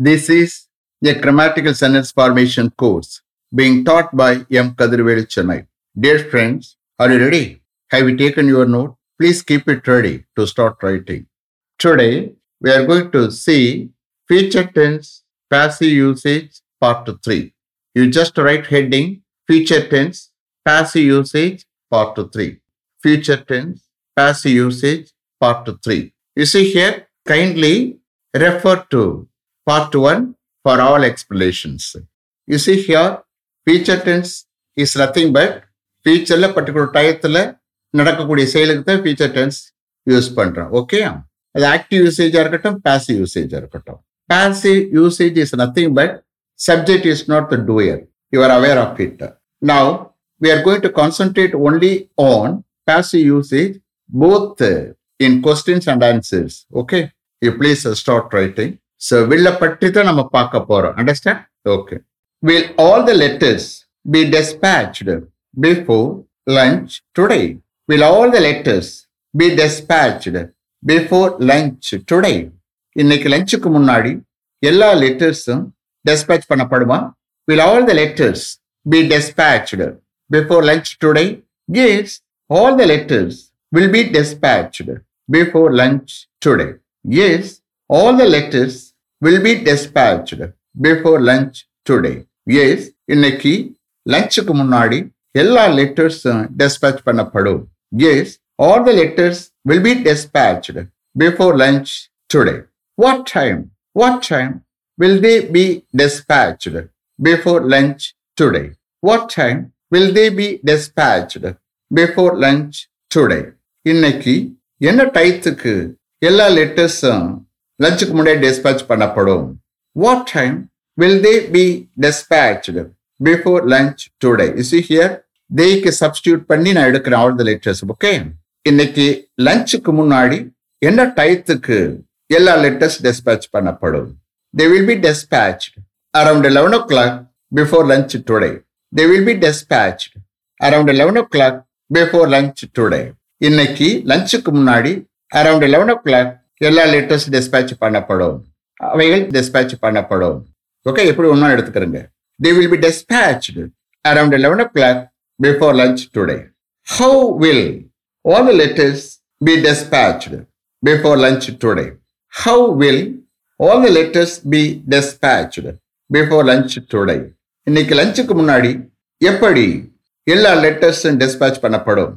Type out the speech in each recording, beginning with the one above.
This is a grammatical sentence formation course being taught by M. Kadirvel Chennai. Dear friends, are you ready? Have you taken your note? Please keep it ready to start writing. Today, we are going to see future tense passive usage part 3. You just write heading future tense passive usage part 3. Future tense passive usage part 3. You see here, kindly refer to part one for all explanations. You see here future tense is nothing but ஃபியூச்சரில் particular டயத்தில் நடக்கக்கூடிய செயலுக்கு தான் future tense use பண்ணுறோம் okay அது active யூசேஜாக இருக்கட்டும் passive யூசேஜாக இருக்கட்டும் passive usage is nothing but subject is not the doer you are aware of it now we are going to concentrate only on passive usage both in questions and answers okay you please start writing so வில்ல பற்றி தான் நம்ம பார்க்க போறோம் understand okay will all the letters be dispatched before lunch today will all the letters be dispatched before lunch today இன்னைக்கு லஞ்சுக்கு முன்னாடி எல்லா லெட்டர்ஸும் dispatch பண்ணப்படுமா will all the letters be dispatched before lunch today yes all the letters will be dispatched before lunch today yes all the letters will be dispatched before lunch today yes இன்னைக்கு லஞ்சுக்கு முன்னாடி எல்லா லெட்டர்ஸும் dispatch பண்ணப்படும் yes all the letters will be dispatched before lunch today what time what time will they be dispatched before lunch today what time will they be dispatched before lunch today இன்னைக்கு என்ன டைத்துக்கு எல்லா லெட்டர்ஸும் லஞ்சுக்கு முன்னாடி dispatch பண்ணப்படும். What time will they be dispatched before lunch today is here தேய்க்கு substitute பண்ணி நான் எடுக்கிறேன் ஆல் த லெட்டர்ஸ் ஓகே இன்னைக்கு லஞ்சுக்கு முன்னாடி என்ன டயத்துக்கு எல்லா லெட்டர்ஸ் டிஸ்பேச் பண்ணப்படும்? They will be dispatched around eleven o'clock before lunch today they will be be dispatched around 11 o'clock before lunch today. இன்னைக்கு லஞ்சுக்கு முன்னாடி அரௌண்ட் லெவன் ஓ கிளாக் எல்லா லெட்டர்ஸ் டிஸ்பேச் பண்ணப்படும். அவைகள் டிஸ்பேட்ச் பண்ணப்படும். ஓகே எப்படி ஒன்றும் எடுத்துக்கிறங்க. They will be dispatched around eleven o'clock before lunch today how will all the letters be dispatched before lunch today how will all the letters be dispatched before lunch today இன்னைக்கு லஞ்சுக்கு முன்னாடி எப்படி எல்லா லெட்டர்ஸும் dispatch பண்ணப்படும்?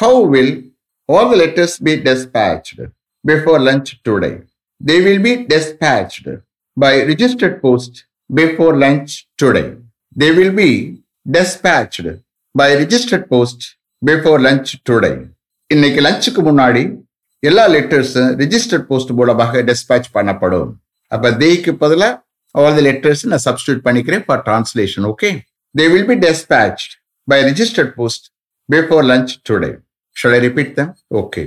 How will all the letters be dispatched before lunch today. They will be dispatched by registered post before lunch today. They will be dispatched by registered post before lunch today இன்னைக்கு லஞ்சுக்கு முன்னாடி எல்லா லெட்டர்ஸும் register post மூலமாக dispatch பண்ணப்படும். அப்ப தேய்க்கு பதிலாக ஆல் தி லெட்டர்ஸ் நான் சப்ஸ்டியூட் பண்ணிக்கிறேன் for translation okay they will be dispatch by registered post before lunch today should I repeat them okay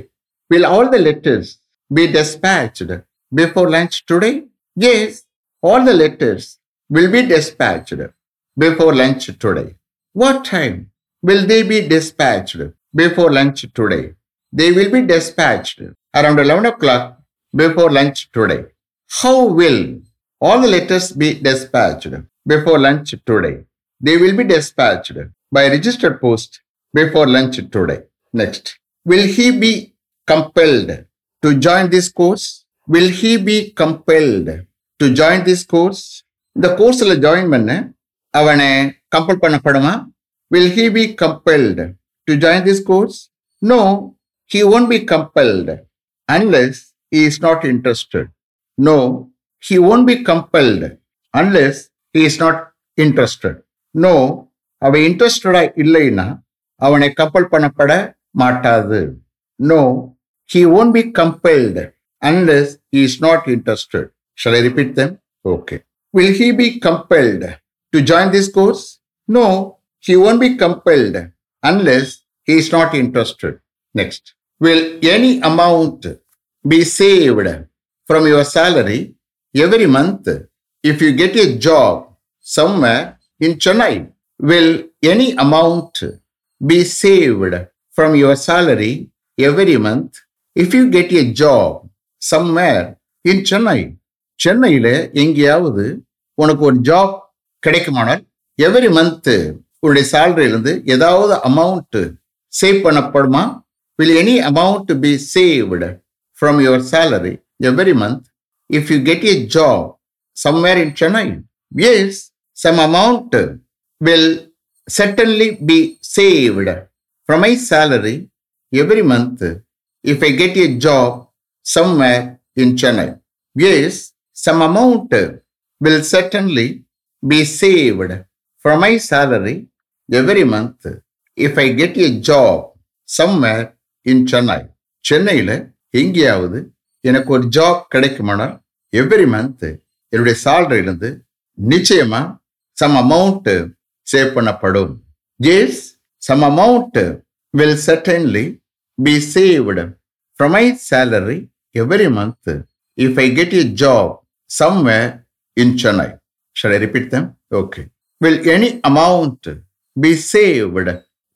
will all the letters be dispatched before lunch today? Yes, all the letters will be dispatched before lunch today. What time will they be dispatched before lunch today? They will be dispatched around 11 o'clock before lunch today. How will all the letters be dispatched before lunch today. They will be dispatched by registered post before lunch today. Next, will he be compelled to join this course? Will he be compelled to join this course? இந்த கோர்ஸ்ல join பண்ண அவனை compel பண்ணப்படுமா will he be compelled to join this course no he won't be compelled unless he is not interested no he won't be compelled unless he is not interested no அவன் இன்ட்ரெஸ்டடா இல்லைன்னா அவனை கப்பல் பண்ணப்பட மாட்டாது no he won't be compelled unless he is not interested. Shall I repeat them? Okay. Will he be compelled to join this course? No, he won't be compelled unless he is not interested. Next. Will any amount be saved from your salary every month if you get a job somewhere in Chennai? Will any amount be saved from your salary every month if you get a job somewhere in Chennai சென்னையில் எங்கேயாவது உனக்கு ஒரு job கிடைக்குமானால் every month உன்னுடைய சேலரியிலிருந்து ஏதாவது amount save பண்ணப்படுமா? Will any amount be saved from your salary every month if you get a job somewhere in Chennai yes some amount will certainly be saved from my salary every month. If I get a job somewhere in Chennai. Yes, some amount will certainly be saved from my salary every month if I get a job somewhere in Chennai. சென்னையில் எங்கேயாவது எனக்கு ஒரு job கிடைக்குமானால் every month என்னுடைய சேலரியிலிருந்து நிச்சயமா some amount save பண்ணப்படும் yes some amount will certainly be saved from my salary every month if I get a job somewhere in Chennai. Shall I repeat them? Okay. Will any amount be saved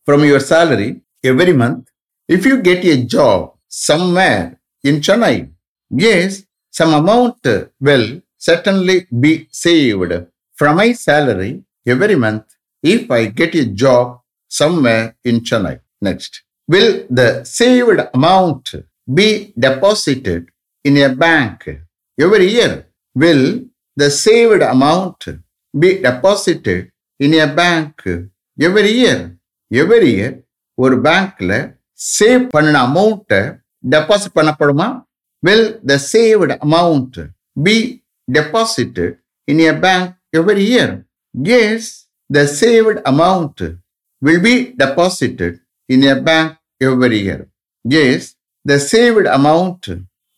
from your salary every month if you get a job somewhere in Chennai? Yes, some amount will certainly be saved from my salary every month if I get a job somewhere in Chennai. Next. Will the saved amount be deposited in a bank every year? Will the saved amount be deposited in a bank every year? Every year ஒரு பேங்க்ல save பண்ண அமௌண்ட்டை deposit பண்ணப்படுமா will the saved amount be deposited in a bank every year. Yes, the saved amount will be deposited in a bank every year. Yes, the saved amount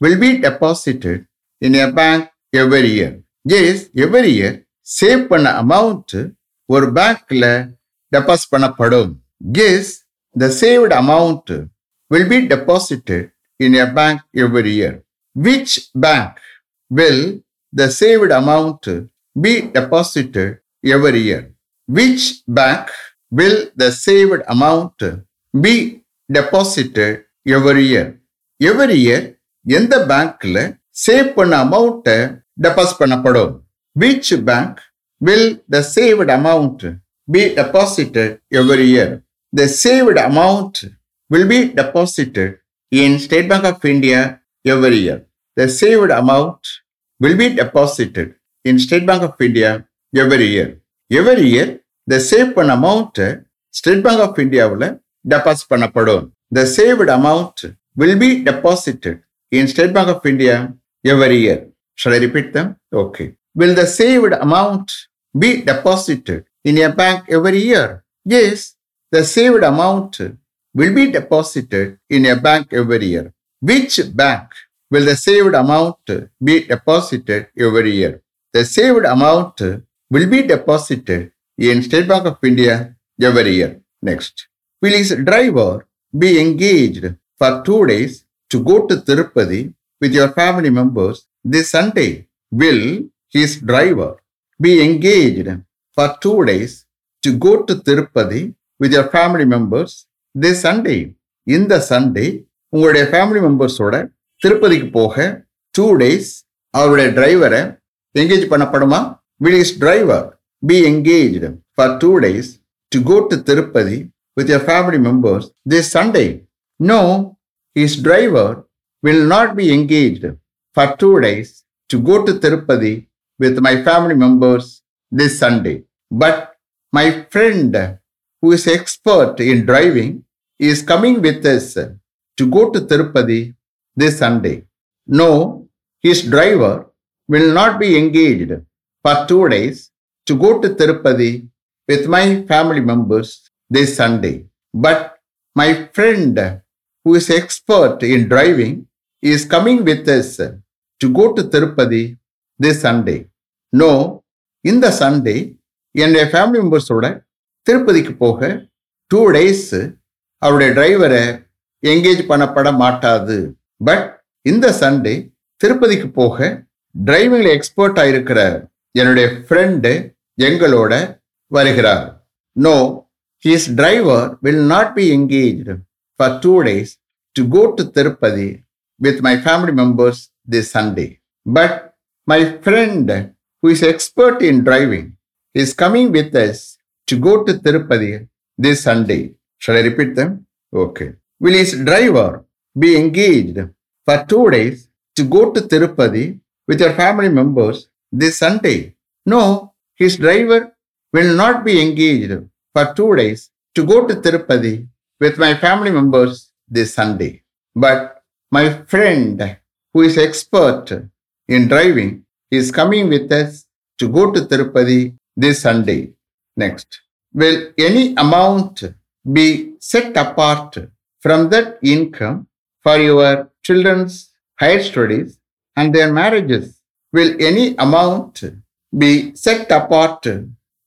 will be deposited in a bank every year. Yes, every year save பண்ண amount ஒரு பேங்க்ல deposit பண்ணப்படும் yes the saved amount will be deposited in a bank every year which bank will the saved amount be deposited every year. Which bank will the saved amount be deposited every year every year எந்த பேங்க்ல save பண்ண அமௌண்ட்டை deposit பண்ணப்படும் which bank will the saved amount be deposited every year the saved amount will be deposited in State Bank of India every year the saved amount will be deposited in State Bank of India every year every year the save பண்ண அமௌண்ட்டை State Bank of இந்தியாவில் deposit பண்ணப்படும். The saved amount will be deposited in State Bank of India every year. Shall I repeat them? Okay. Will the saved amount be deposited in a bank every year? Yes, the saved amount will be deposited in a bank every year. Which bank will the saved amount be deposited every year? The saved amount will be deposited in State Bank of India every year. Next, Will his driver be engaged for two days to go to Tirupati with your family members this Sunday? Will his driver be engaged for two days to go to Tirupati with your family members this Sunday? இந்த Sunday உங்களுடைய family மெம்பர்ஸோட திருப்பதிக்கு போக two days அவருடைய டிரைவரை engage பண்ணப்படுமா will is driver be engaged for two days to go to Tirupati with your family members this Sunday. No, his driver will not be engaged for two days to go to Tirupati with my family members this Sunday. But my friend who is expert in driving is coming with us to go to Tirupati this Sunday. No, his driver will not be engaged for two days to go to Tirupati with my family members this Sunday. But my friend who is expert in driving is coming with us to go to Tirupati this Sunday. No, இந்த Sunday என்னுடைய family மெம்பர்ஸோட திருப்பதிக்கு போக two days அவருடைய டிரைவரை engage பண்ணப்பட மாட்டாது but இந்த சண்டே திருப்பதிக்கு போக டிரைவிங்ல எக்ஸ்பர்ட் ஆயிருக்கிற என்னுடைய ஃப்ரெண்டு எங்களோட வருகிறார் no his driver will not be engaged for two days to go to Tirupati with my family members this Sunday. But my friend, who is expert in driving, is coming with us to go to Tirupati this Sunday. Shall I repeat them? Okay. Will his driver be engaged for two days to go to Tirupati with your family members this Sunday? No, his driver will not be engaged for two days to go to Tirupati with my family members this Sunday. But my friend, who is expert in driving, is coming with us to go to Tirupati this Sunday. Next. Will any amount be set apart from that income for your children's higher studies and their marriages? Will any amount be set apart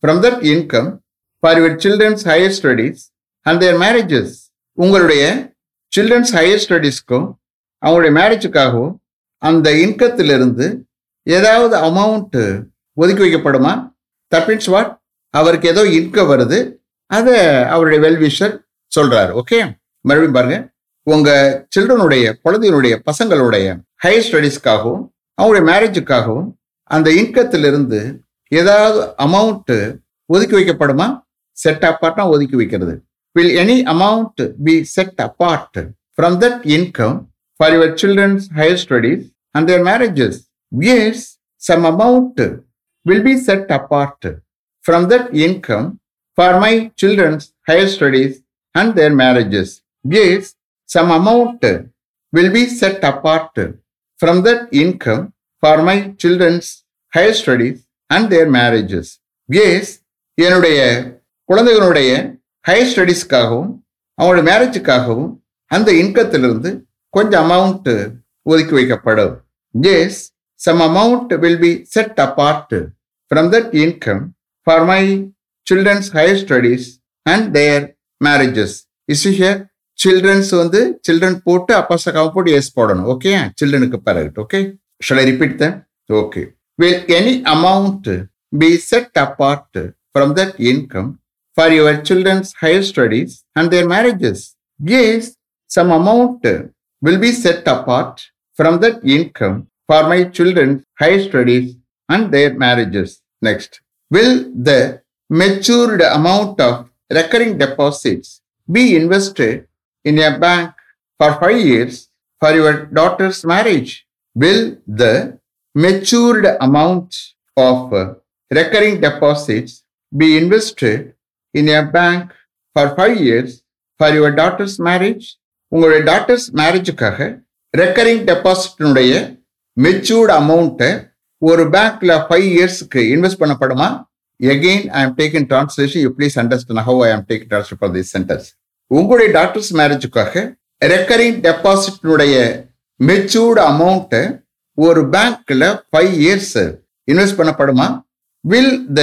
from that income for your children's higher studies and their marriages உங்களுடைய children's higher ஸ்டடீஸ்க்கும் அவங்களுடைய மேரேஜுக்காகவும் அந்த இன்கத்திலிருந்து ஏதாவது amount ஒதுக்கி வைக்கப்படுமா? That means what அவருக்கு ஏதோ income வருது. அதை அவருடைய வெல்விஷர் சொல்கிறார் ஓகே மறுபடியும் பாருங்க. உங்கள் சில்ட்ரனுடைய குழந்தையினுடைய பசங்களுடைய ஹையர் ஸ்டடீஸ்க்காகவும் அவங்களுடைய மேரேஜுக்காகவும் அந்த இன்கத்திலிருந்து ஏதாவது அமௌண்ட்டு ஒதுக்கி வைக்கப்படுமா? செட் அப்பார்ட்னா ஒதுக்கி வைக்கிறது will any amount be set apart from that income for your children's higher studies and their marriages yes some amount will be set apart from that income for my children's higher studies and their marriages. Yes, some amount will be set apart from that income for my children's higher studies and their marriages. Yes, என்னுடைய குழந்தைகளுடைய higher ஸ்டடீஸ்க்காகவும் அவங்களுடைய மேரேஜுக்காகவும் அந்த இன்கத்திலிருந்து கொஞ்சம் amount ஒதுக்கி வைக்கப்படும். As some amount will be set apart from that income for my children's higher studies and their marriages is here children's வந்து children போட்டு அப்பசக்காம போட்டு எஸ் போடணும். ஓகே சில்ட்ரனுக்கு பிறகு okay shall I repeat then okay will any amount be set apart from that income for your children's higher studies and their marriages. Yes, some amount will be set apart from that income for my children's higher studies and their marriages. Next, will the matured amount of recurring deposits be invested in a bank for five years for your daughter's marriage? Will the matured amount of recurring deposits be invested in a bank for five years for your daughter's marriage? உங்களுடைய daughter's மேரேஜுக்காக recurring டெபாசிட்டினுடைய matured அமௌண்ட்டை ஒரு பேங்க்ல five இயர்ஸ்க்கு invest பண்ணப்படுமா? Again I am taking translation you please understand how I am taking transfer for this sentence உங்களுடைய daughter's மேரேஜுக்காக recurring டெபாசிட்னுடைய மெச்சூர்டு அமௌண்ட்டை ஒரு பேங்க்ல five years invest பண்ணப்படுமா? Will the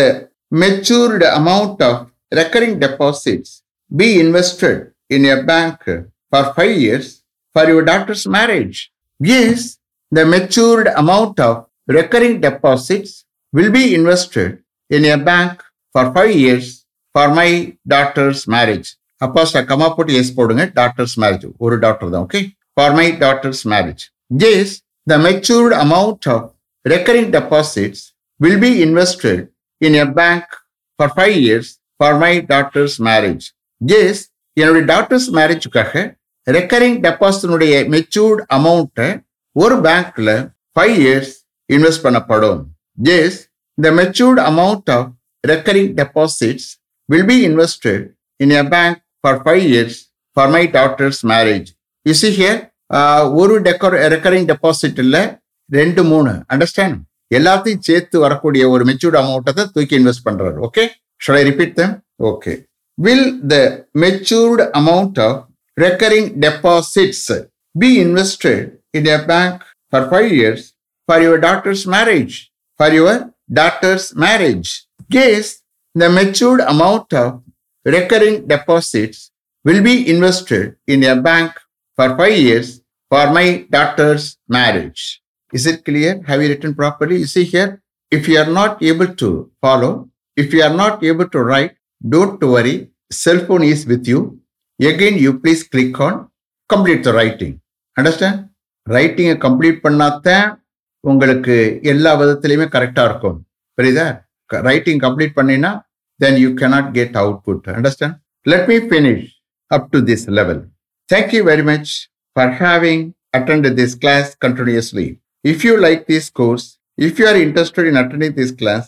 matured amount of Recurring deposits be invested in a bank for five years for your daughter's marriage yes the matured amount of recurring deposits will be invested in a bank for five years for my daughter's marriage. அப்பா comma போட்டு S போடுங்க doctors marriage ஒரு doctor தான் okay for my doctor's marriage as the matured amount of recurring deposits will be invested in a bank for five years for my daughter's marriage yes என்னுடைய doctors மேரேஜுக்காக recurring டெபாசிட்னுடைய matured அமௌண்ட்டை ஒரு பேங்க்ல five years invest பண்ணப்படும். Yes the matured amount of recurring deposits will be invested in a bank for five years for my daughter's marriage is here ஒரு டெக்கர் recurring deposit இல்லை ரெண்டு மூணு. அண்டர்ஸ்டாண்ட் எல்லாத்தையும் சேர்த்து வரக்கூடிய ஒரு மெச்சூர்ட் அமௌண்ட்டை தான் தூக்கி இன்வெஸ்ட் பண்றாரு. Okay Shall I repeat them? Okay. Will the matured amount of recurring deposits be invested in a bank for five years for your daughter's marriage? For your daughter's marriage. Yes, the matured amount of recurring deposits will be invested in a bank for five years for my daughter's marriage. Is it clear? Have you written properly? You see here, if you are not able to follow, if you are not able to write don't to cell cellphone is with you Again, you please click on complete the writing understand ரைட்டிங்கை complete பண்ணாதான் உங்களுக்கு எல்லா விதத்துலையுமே கரெக்டாக இருக்கும் புரியுதா writing complete பண்ணினா then you cannot get output understand let me finish up to this level thank you very much for having attend this class continuously if you like this course if you are interested in attending this class